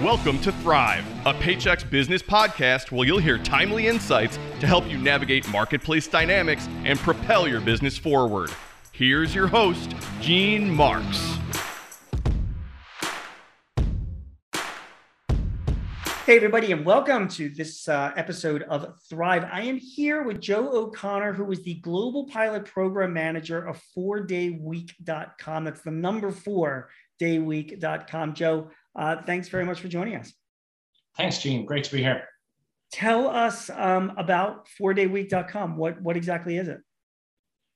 Welcome to Thrive, a Paychex business podcast where you'll hear timely insights to help you navigate marketplace dynamics and propel your business forward. Here's your host, Gene Marks. Hey, everybody, and welcome to this uh, episode of Thrive. I am here with Joe O'Connor, who is the Global Pilot Program Manager of 4dayweek.com. That's the number four dayweek.com. Joe, uh, thanks very much for joining us. Thanks, Gene. Great to be here. Tell us um, about 4dayweek.com. What, what exactly is it?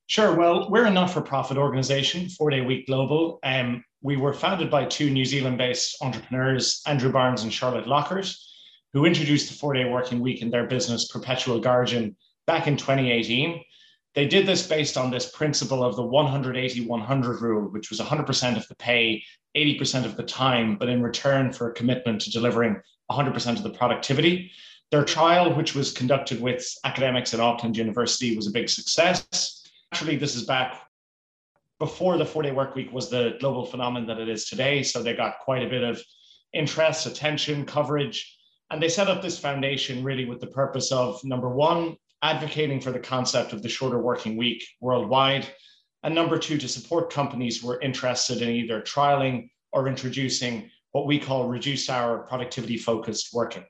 Sure. Well, we're a not for profit organization, 4 Day Week Global. Um, we were founded by two New Zealand based entrepreneurs, Andrew Barnes and Charlotte Lockhart, who introduced the four day working week in their business, Perpetual Guardian, back in 2018. They did this based on this principle of the 180 100 rule, which was 100% of the pay 80% of the time, but in return for a commitment to delivering 100% of the productivity. Their trial, which was conducted with academics at Auckland University, was a big success. Actually, this is back before the four day work week was the global phenomenon that it is today. So they got quite a bit of interest, attention, coverage. And they set up this foundation really with the purpose of number one, advocating for the concept of the shorter working week worldwide and number two, to support companies who are interested in either trialing or introducing what we call reduced hour productivity focused working.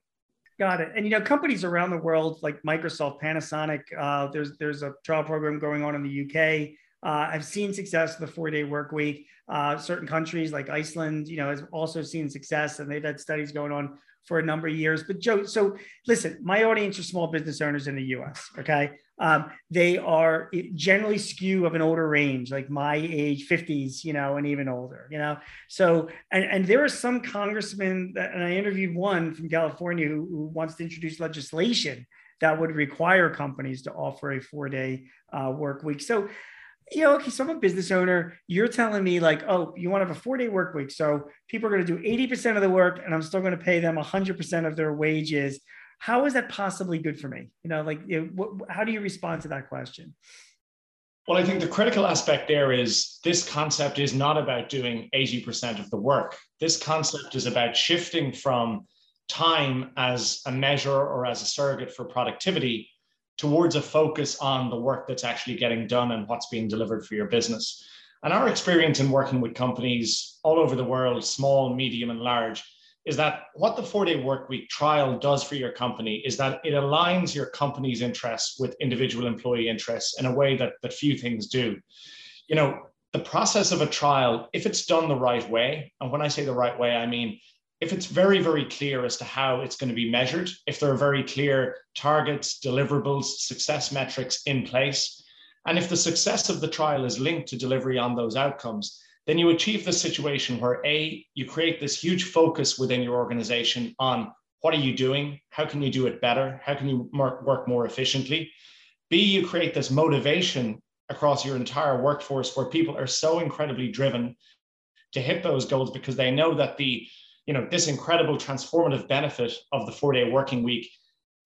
Got it. And you know, companies around the world like Microsoft, Panasonic, uh, there's there's a trial program going on in the UK. Uh, I've seen success with the four day work week. Uh, certain countries like Iceland, you know, has also seen success, and they've had studies going on for a number of years. But Joe, so listen, my audience are small business owners in the U.S. Okay, um, they are generally skew of an older range, like my age, 50s, you know, and even older, you know. So, and, and there are some congressmen, that, and I interviewed one from California who, who, wants to introduce legislation that would require companies to offer a four-day uh, work week. So, you know, okay, so I'm a business owner. You're telling me like, oh, you want to have a four-day work week, so people are going to do 80% of the work, and I'm still going to pay them 100% of their wages how is that possibly good for me? You know, like, you know, what, how do you respond to that question? Well, I think the critical aspect there is this concept is not about doing 80% of the work. This concept is about shifting from time as a measure or as a surrogate for productivity towards a focus on the work that's actually getting done and what's being delivered for your business. And our experience in working with companies all over the world, small, medium, and large, is that what the four day work week trial does for your company is that it aligns your company's interests with individual employee interests in a way that, that few things do. You know, the process of a trial, if it's done the right way, and when I say the right way, I mean, if it's very, very clear as to how it's going to be measured, if there are very clear targets, deliverables, success metrics in place, and if the success of the trial is linked to delivery on those outcomes, then you achieve the situation where A, you create this huge focus within your organization on what are you doing? How can you do it better? How can you work more efficiently? B, you create this motivation across your entire workforce where people are so incredibly driven to hit those goals because they know that the, you know, this incredible transformative benefit of the four-day working week,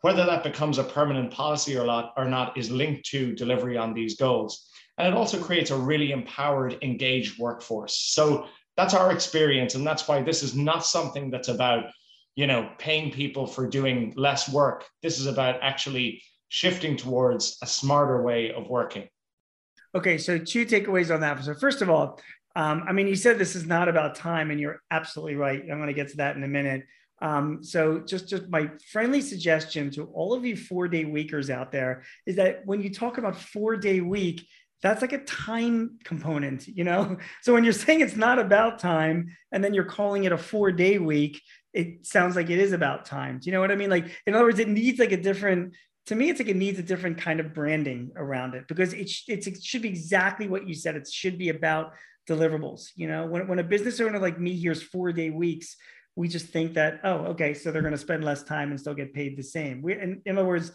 whether that becomes a permanent policy or not, or not is linked to delivery on these goals. And it also creates a really empowered, engaged workforce. So that's our experience. And that's why this is not something that's about, you know, paying people for doing less work. This is about actually shifting towards a smarter way of working. Okay, so two takeaways on that. So first of all, um, I mean, you said this is not about time, and you're absolutely right. I'm going to get to that in a minute. Um, so just, just my friendly suggestion to all of you four day weekers out there is that when you talk about four day week, that's like a time component, you know? So when you're saying it's not about time and then you're calling it a four day week, it sounds like it is about time. Do you know what I mean? Like, in other words, it needs like a different, to me, it's like it needs a different kind of branding around it because it, it's, it should be exactly what you said. It should be about deliverables. You know, when, when a business owner like me hears four day weeks, we just think that, oh, okay, so they're going to spend less time and still get paid the same. We, in, in other words,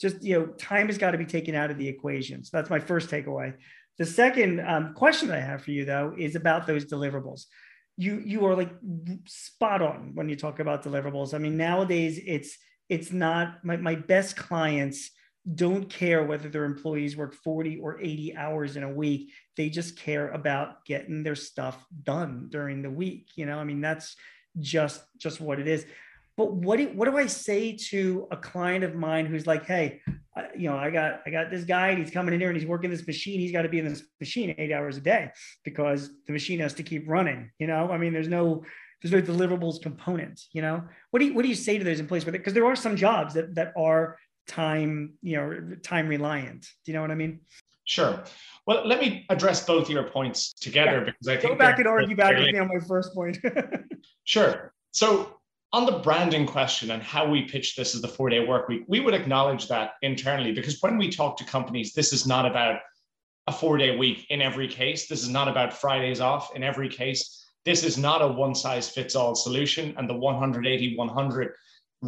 just you know time has got to be taken out of the equation so that's my first takeaway the second um, question i have for you though is about those deliverables you you are like spot on when you talk about deliverables i mean nowadays it's it's not my, my best clients don't care whether their employees work 40 or 80 hours in a week they just care about getting their stuff done during the week you know i mean that's just just what it is. But what do what do I say to a client of mine who's like, hey, I, you know, I got I got this guy, and he's coming in here and he's working this machine. He's got to be in this machine eight hours a day because the machine has to keep running. You know, I mean, there's no there's no deliverables component. You know, what do you what do you say to those employees? Because there are some jobs that that are time you know time reliant. Do you know what I mean? Sure. Well, let me address both your points together yeah. because I think go back and argue back with me on my first point. sure. So on the branding question and how we pitch this as the four day work week, we would acknowledge that internally because when we talk to companies, this is not about a four day week in every case. This is not about Fridays off in every case. This is not a one size fits all solution. And the 180 100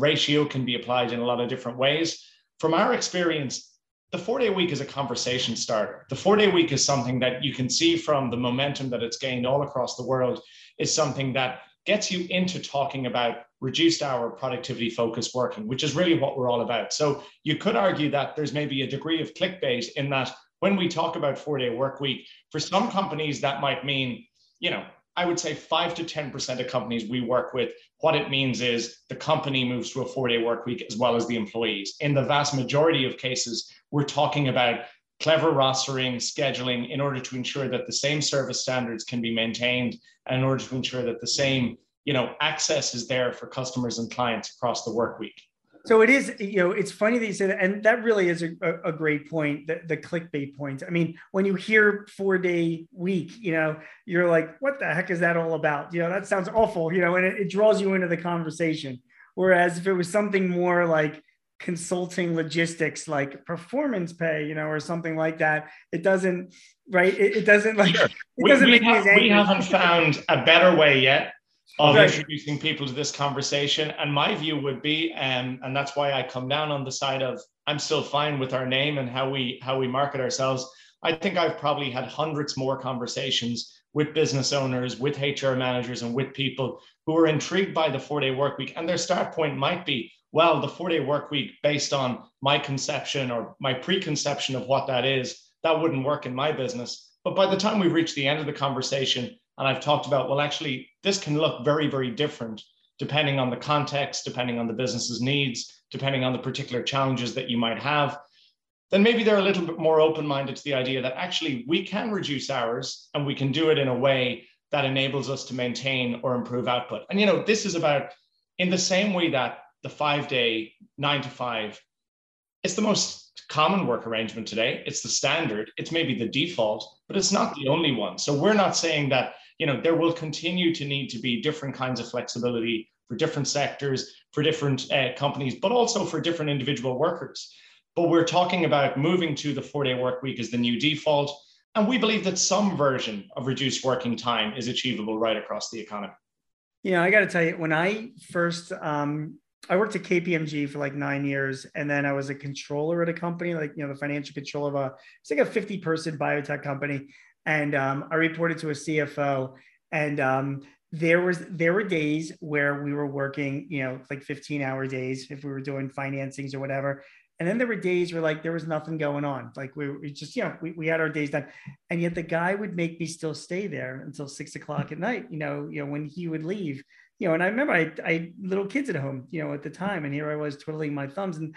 ratio can be applied in a lot of different ways. From our experience, the four day week is a conversation starter. The four day week is something that you can see from the momentum that it's gained all across the world, is something that gets you into talking about reduced hour productivity focused working, which is really what we're all about. So you could argue that there's maybe a degree of clickbait in that when we talk about four day work week, for some companies, that might mean, you know, I would say five to 10% of companies we work with, what it means is the company moves to a four day work week as well as the employees. In the vast majority of cases, we're talking about clever rostering, scheduling in order to ensure that the same service standards can be maintained and in order to ensure that the same you know access is there for customers and clients across the work week so it is you know it's funny that you say that and that really is a, a great point the, the clickbait point i mean when you hear four day week you know you're like what the heck is that all about? You know that sounds awful you know and it, it draws you into the conversation. Whereas if it was something more like consulting logistics like performance pay you know or something like that it doesn't right? It, it doesn't like sure. it doesn't we make have, me we haven't found a better way yet of introducing people to this conversation. And my view would be, um, and that's why I come down on the side of I'm still fine with our name and how we how we market ourselves. I think I've probably had hundreds more conversations with business owners, with HR managers, and with people who are intrigued by the four day work week. And their start point might be, well, the four day work week, based on my conception or my preconception of what that is, that wouldn't work in my business. But by the time we reach the end of the conversation, and I've talked about, well, actually, this can look very, very different depending on the context, depending on the business's needs, depending on the particular challenges that you might have. Then maybe they're a little bit more open minded to the idea that actually we can reduce hours and we can do it in a way that enables us to maintain or improve output. And, you know, this is about in the same way that the five day, nine to five, it's the most common work arrangement today. It's the standard. It's maybe the default, but it's not the only one. So we're not saying that you know, there will continue to need to be different kinds of flexibility for different sectors, for different uh, companies, but also for different individual workers. But we're talking about moving to the four day work week as the new default. And we believe that some version of reduced working time is achievable right across the economy. You know, I got to tell you, when I first, um, I worked at KPMG for like nine years, and then I was a controller at a company, like you know, the financial controller of a, it's like a fifty-person biotech company and um, I reported to a CFO, and um, there was there were days where we were working, you know, like 15 hour days if we were doing financings or whatever. And then there were days where like there was nothing going on. Like we, we just, you know, we, we had our days done. And yet the guy would make me still stay there until six o'clock at night, you know, you know, when he would leave. You know, and I remember I, I had little kids at home, you know, at the time, and here I was twiddling my thumbs. And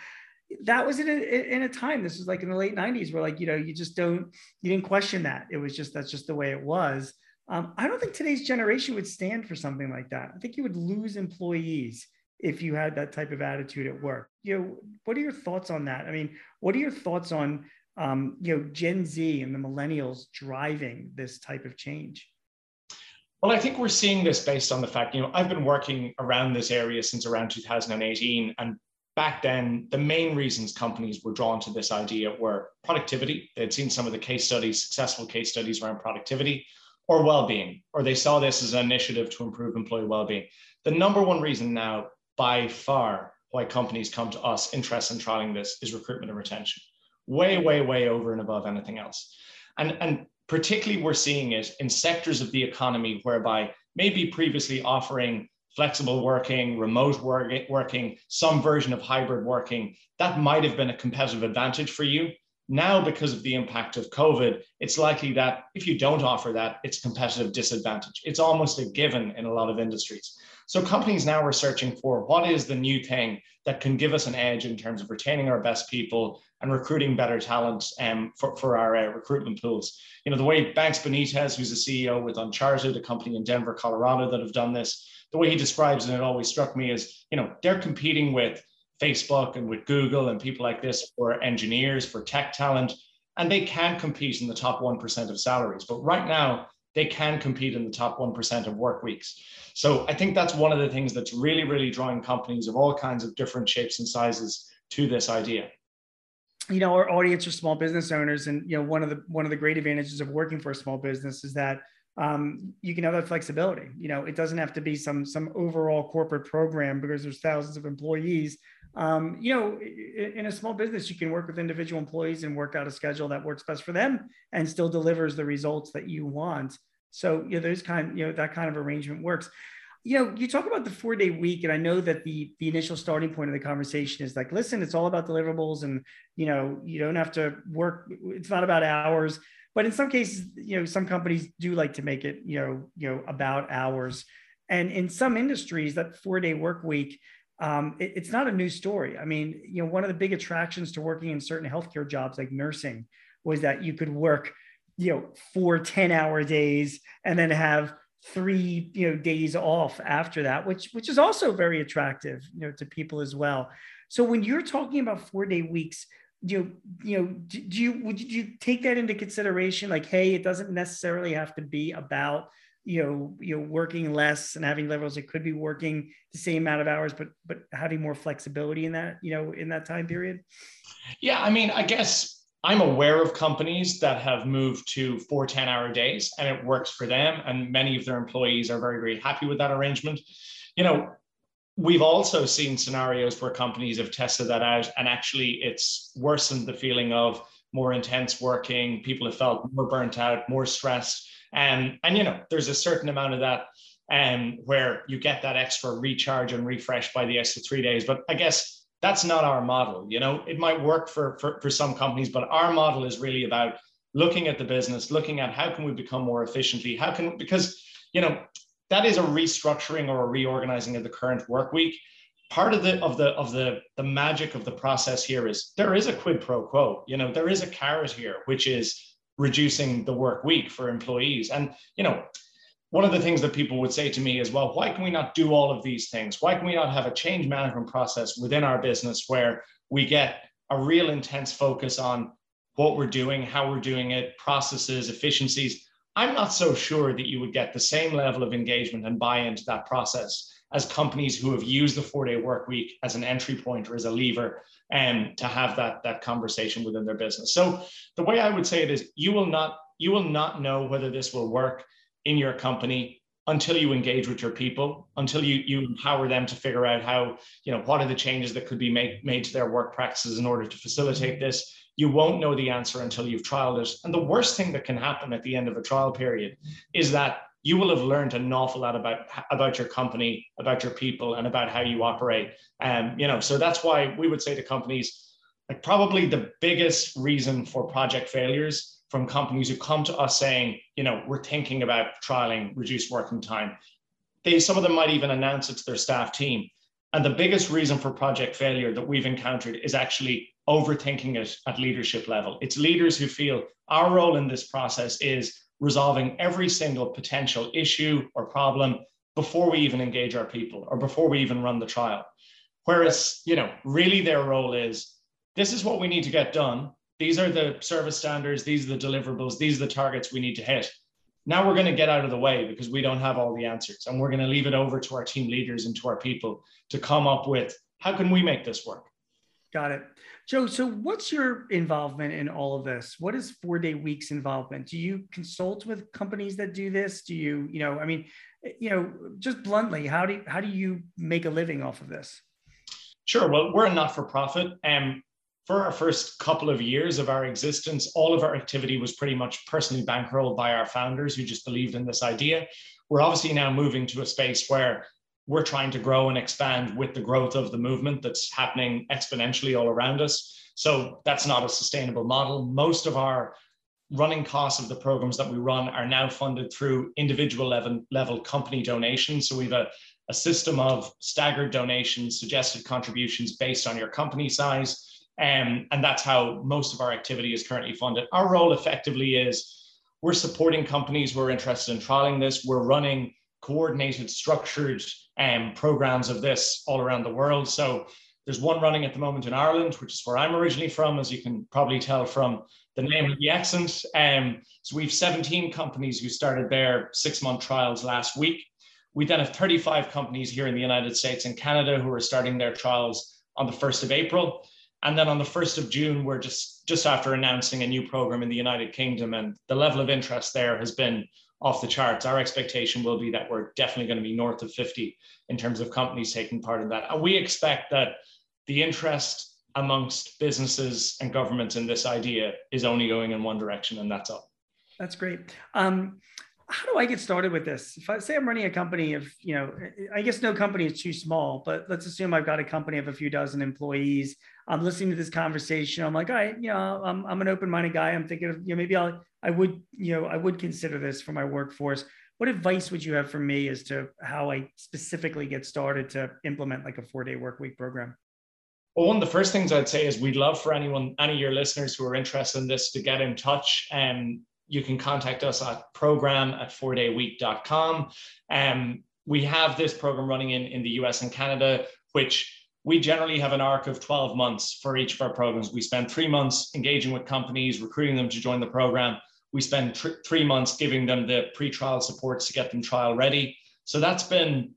that was in a, in a time this was like in the late 90s where like you know you just don't you didn't question that. It was just that's just the way it was. Um, i don't think today's generation would stand for something like that. I think you would lose employees if you had that type of attitude at work. You know what are your thoughts on that? I mean what are your thoughts on um, you know gen z and the millennials driving this type of change? Well, I think we're seeing this based on the fact, you know, I've been working around this area since around 2018, and back then, the main reasons companies were drawn to this idea were productivity. They'd seen some of the case studies, successful case studies around productivity or well-being, or they saw this as an initiative to improve employee well-being. The number one reason now, by far, why companies come to us interested in trialing this is recruitment and retention. Way, way, way over and above anything else. And, and particularly we're seeing it in sectors of the economy whereby maybe previously offering flexible working, remote working, some version of hybrid working, that might have been a competitive advantage for you. Now, because of the impact of COVID, it's likely that if you don't offer that, it's competitive disadvantage. It's almost a given in a lot of industries. So companies now are searching for what is the new thing that can give us an edge in terms of retaining our best people and recruiting better talent um, for, for our uh, recruitment pools. You know, the way Banks Benitez, who's a CEO with Uncharted, a company in Denver, Colorado that have done this, the way he describes it, it always struck me is, you know, they're competing with Facebook and with Google and people like this for engineers, for tech talent, and they can compete in the top 1% of salaries. But right now, they can compete in the top 1% of work weeks. So I think that's one of the things that's really, really drawing companies of all kinds of different shapes and sizes to this idea. You know, our audience are small business owners, and you know, one of the one of the great advantages of working for a small business is that um, you can have that flexibility. You know, it doesn't have to be some some overall corporate program because there's thousands of employees. Um, you know, in a small business, you can work with individual employees and work out a schedule that works best for them and still delivers the results that you want. So, you know, there's kind, you know, that kind of arrangement works. You know, you talk about the four day week, and I know that the the initial starting point of the conversation is like, listen, it's all about deliverables, and you know, you don't have to work. It's not about hours but in some cases you know some companies do like to make it you know you know about hours. And in some industries that four day work week um, it, it's not a new story. I mean you know one of the big attractions to working in certain healthcare jobs like nursing was that you could work you know four 10 hour days and then have three you know days off after that which which is also very attractive you know to people as well. So when you're talking about four day weeks you you know do you would you take that into consideration? Like hey it doesn't necessarily have to be about you know you know working less and having levels. It could be working the same amount of hours but but having more flexibility in that you know in that time period? Yeah i mean i guess i'm aware of companies that have moved to four 10 hour days and it works for them and many of their employees are very very happy with that arrangement. You know We've also seen scenarios where companies have tested that out and actually it's worsened the feeling of more intense working. People have felt more burnt out, more stressed. And, and you know, there's a certain amount of that um, where you get that extra recharge and refresh by the extra three days. But I guess that's not our model. You know, it might work for, for, for some companies, but our model is really about looking at the business, looking at how can we become more efficiently? How can, because, you know, that is a restructuring or a reorganizing of the current work week. Part of the of the of the the magic of the process here is there is a quid pro quo. You know, there is a carrot here, which is reducing the work week for employees. And you know, one of the things that people would say to me is, well, why can we not do all of these things? Why can we not have a change management process within our business where we get a real intense focus on what we're doing, how we're doing it, processes, efficiencies, I'm not so sure that you would get the same level of engagement and buy into that process as companies who have used the four day work week as an entry point or as a lever and um, to have that, that conversation within their business. So the way I would say it is you will not you will not know whether this will work in your company until you engage with your people, until you you empower them to figure out how, you know, what are the changes that could be made, made to their work practices in order to facilitate this you won't know the answer until you've trialed it. And the worst thing that can happen at the end of a trial period is that you will have learned an awful lot about about your company, about your people, and about how you operate. And um, you know, so that's why we would say to companies, like probably the biggest reason for project failures from companies who come to us saying, you know, we're thinking about trialing reduced working time. They some of them might even announce it to their staff team. And the biggest reason for project failure that we've encountered is actually overthinking it at leadership level. It's leaders who feel our role in this process is resolving every single potential issue or problem before we even engage our people or before we even run the trial. Whereas, you know, really their role is this is what we need to get done. These are the service standards, these are the deliverables, these are the targets we need to hit. Now we're going to get out of the way because we don't have all the answers and we're going to leave it over to our team leaders and to our people to come up with how can we make this work? Got it. Joe, so what's your involvement in all of this? What is four day weeks involvement? Do you consult with companies that do this? Do you, you know, I mean, you know, just bluntly, how do you, how do you make a living off of this? Sure. Well, we're a not for profit. And for our first couple of years of our existence, all of our activity was pretty much personally bankrolled by our founders who just believed in this idea. We're obviously now moving to a space where we're trying to grow and expand with the growth of the movement that's happening exponentially all around us. So that's not a sustainable model. Most of our running costs of the programs that we run are now funded through individual level, level company donations. So we have a, a system of staggered donations, suggested contributions based on your company size. Um, and that's how most of our activity is currently funded. Our role effectively is we're supporting companies who are interested in trialing this. We're running coordinated, structured um, programs of this all around the world. So there's one running at the moment in Ireland, which is where I'm originally from, as you can probably tell from the name of the accent. Um, so we have 17 companies who started their six month trials last week. We then have 35 companies here in the United States and Canada who are starting their trials on the 1st of April. And then on the 1st of June, we're just, just after announcing a new program in the United Kingdom. And the level of interest there has been off the charts. Our expectation will be that we're definitely going to be north of 50 in terms of companies taking part in that. And we expect that the interest amongst businesses and governments in this idea is only going in one direction, and that's up. That's great. Um, how do I get started with this? If I say I'm running a company of, you know, I guess no company is too small, but let's assume I've got a company of a few dozen employees. I'm listening to this conversation. I'm like, all right, you know, I'm, I'm an open-minded guy. I'm thinking of, you know, maybe I'll, I would, you know, I would consider this for my workforce. What advice would you have for me as to how I specifically get started to implement like a four-day work week program? Well, one of the first things I'd say is we'd love for anyone, any of your listeners who are interested in this to get in touch. And um, you can contact us at program at fourdayweek.com. Um, we have this program running in, in the US and Canada, which we generally have an arc of 12 months for each of our programs. We spend three months engaging with companies, recruiting them to join the program. We spend tr- three months giving them the pre-trial supports to get them trial ready. So that's been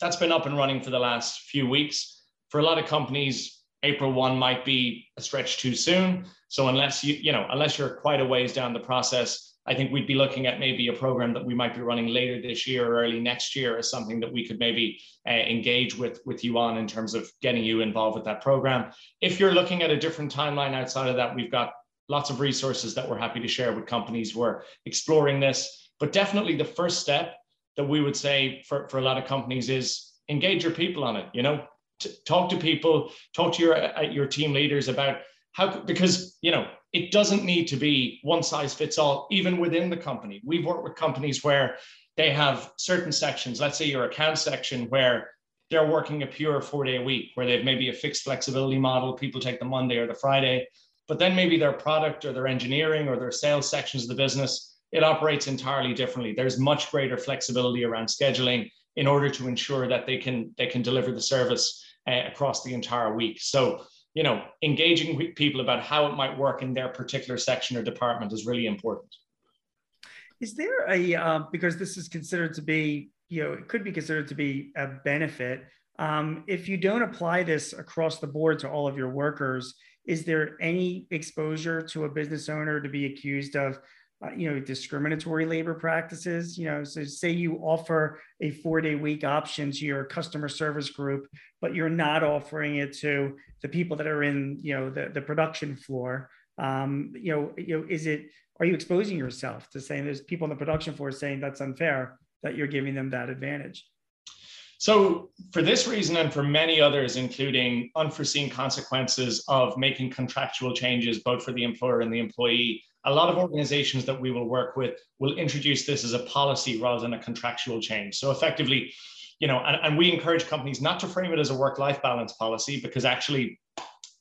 that's been up and running for the last few weeks for a lot of companies, April 1 might be a stretch too soon. So unless you, you know, unless you're quite a ways down the process, I think we'd be looking at maybe a program that we might be running later this year or early next year as something that we could maybe uh, engage with with you on in terms of getting you involved with that program. If you're looking at a different timeline outside of that, we've got lots of resources that we're happy to share with companies who are exploring this. But definitely the first step that we would say for, for a lot of companies is engage your people on it. You know, talk to people, talk to your uh, your team leaders about how because you know it doesn't need to be one size fits all even within the company. We've worked with companies where they have certain sections. Let's say your account section where they're working a pure four day week, where they've maybe a fixed flexibility model. People take the Monday or the Friday, but then maybe their product or their engineering or their sales sections of the business it operates entirely differently. There's much greater flexibility around scheduling in order to ensure that they can they can deliver the service uh, across the entire week. So, you know, engaging people about how it might work in their particular section or department is really important. Is there a, uh, because this is considered to be, you know, it could be considered to be a benefit. Um, if you don't apply this across the board to all of your workers, is there any exposure to a business owner to be accused of you know discriminatory labor practices you know so say you offer a four day week option to your customer service group but you're not offering it to the people that are in you know the, the production floor um, you know you know is it are you exposing yourself to saying there's people on the production floor saying that's unfair that you're giving them that advantage? So, for this reason and for many others, including unforeseen consequences of making contractual changes, both for the employer and the employee, a lot of organizations that we will work with will introduce this as a policy rather than a contractual change. So effectively, you know, and, and we encourage companies not to frame it as a work-life balance policy because actually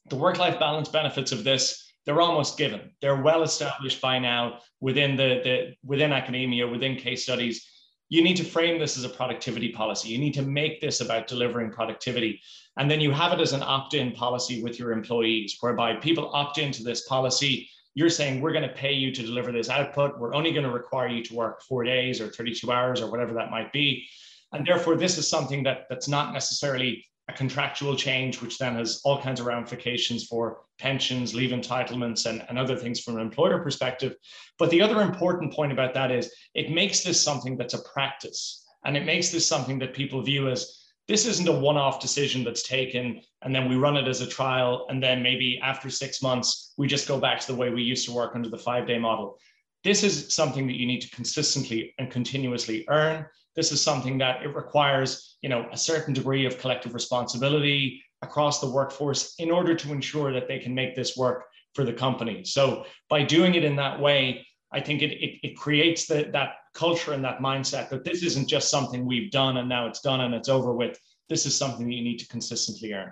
the work-life balance benefits of this they're almost given. They're well established by now within the, the within academia, within case studies. You need to frame this as a productivity policy. You need to make this about delivering productivity. And then you have it as an opt-in policy with your employees, whereby people opt into this policy you're saying we're going to pay you to deliver this output. We're only going to require you to work four days or 32 hours or whatever that might be. And therefore, this is something that, that's not necessarily a contractual change, which then has all kinds of ramifications for pensions, leave entitlements, and, and other things from an employer perspective. But the other important point about that is it makes this something that's a practice. And it makes this something that people view as this isn't a one-off decision that's taken and then we run it as a trial and then maybe after six months we just go back to the way we used to work under the five day model this is something that you need to consistently and continuously earn This is something that it requires, you know, a certain degree of collective responsibility across the workforce in order to ensure that they can make this work for the company. So by doing it in that way, I think it, it, it creates the, that culture and that mindset that this isn't just something we've done and now it's done and it's over with. This is something that you need to consistently earn.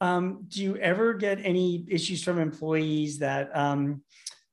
Um, do you ever get any issues from employees that um,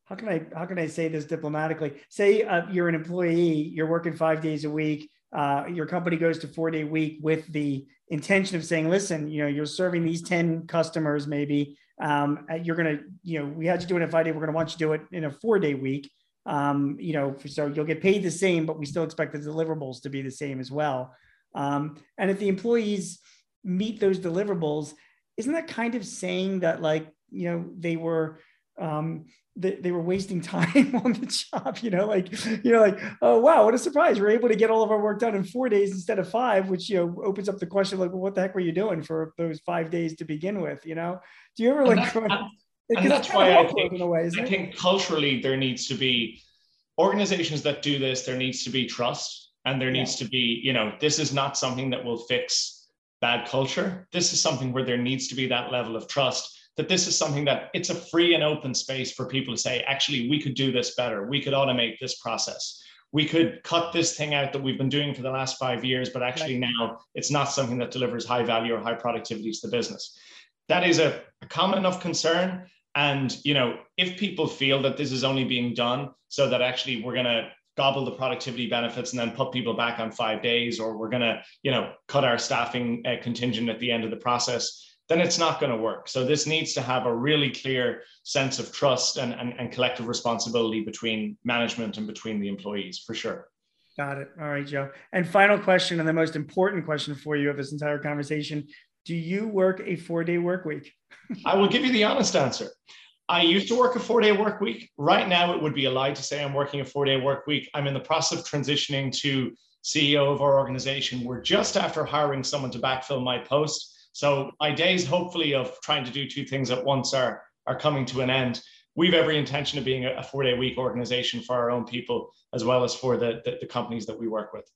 how can I how can I say this diplomatically? Say uh, you're an employee, you're working five days a week. Uh, your company goes to four day week with the intention of saying, listen, you know, you're serving these ten customers, maybe um, uh, you're gonna, you know, we had you do it in five day. We're gonna want you to do it in a four day week. Um, you know, so you'll get paid the same, but we still expect the deliverables to be the same as well. Um, and if the employees meet those deliverables, isn't that kind of saying that like you know they were um, they, they were wasting time on the job you know like you know like oh wow what a surprise. We're able to get all of our work done in four days instead of five which you know opens up the question like well, what the heck were you doing for those five days to begin with you know? Do you ever like and, that, and that's why I think, way, I think culturally there needs to be organizations that do this there needs to be trust and there needs yeah. to be you know this is not something that will fix bad culture. This is something where there needs to be that level of trust that this is something that it's a free and open space for people to say, actually, we could do this better. We could automate this process. We could cut this thing out that we've been doing for the last five years, but actually now it's not something that delivers high value or high productivity to the business. That is a, a common enough concern. And you know, if people feel that this is only being done so that actually we're going to gobble the productivity benefits and then put people back on five days or we're going to you know cut our staffing uh, contingent at the end of the process then it's not going to work. So this needs to have a really clear sense of trust and, and, and collective responsibility between management and between the employees for sure. Got it. All right joe. And final question and the most important question for you of this entire conversation do you work a four day work week? I will give you the honest answer I used to work a four day work week. Right now, it would be a lie to say I'm working a four day work week. I'm in the process of transitioning to CEO of our organization. We're just after hiring someone to backfill my post. So my days, hopefully, of trying to do two things at once are, are coming to an end. We've every intention of being a, four day week organization for our own people, as well as for the, the, the companies that we work with.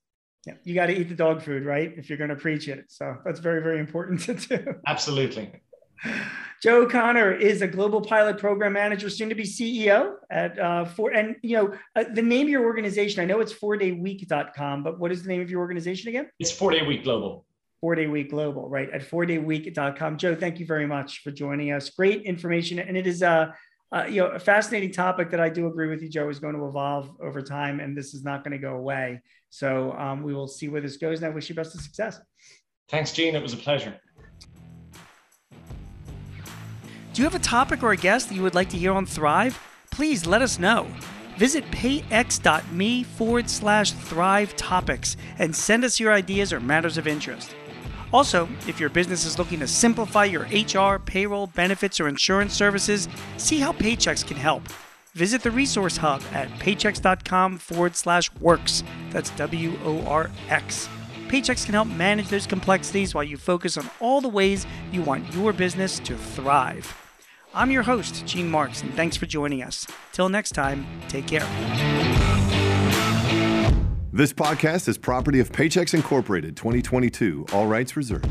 Yeah, you got to eat the dog food, right? If you're going to preach it. So that's very, very important to do. Absolutely. Joe Connor is a global pilot program manager, soon to be CEO at uh, four. And you know uh, the name of your organization. I know it's fourdayweek.com, but what is the name of your organization again? It's Four Day Week Global. Four Day Week Global, right? At fourdayweek.com. Joe, thank you very much for joining us. Great information, and it is a uh, you know a fascinating topic that I do agree with you, Joe, is going to evolve over time, and this is not going to go away. So um, we will see where this goes, and I wish you best of success. Thanks, Gene. It was a pleasure. You have a topic or a guest that you would like to hear on Thrive? Please let us know. Visit payx.me forward slash thrive topics and send us your ideas or matters of interest. Also, if your business is looking to simplify your HR, payroll, benefits, or insurance services, see how Paychex can help. Visit the resource hub at paychex.com forward slash works. That's W O R X. Paychex can help manage those complexities while you focus on all the ways you want your business to thrive. I'm your host, Gene Marks, and thanks for joining us. Till next time, take care. This podcast is property of Paychex Incorporated 2022, all rights reserved.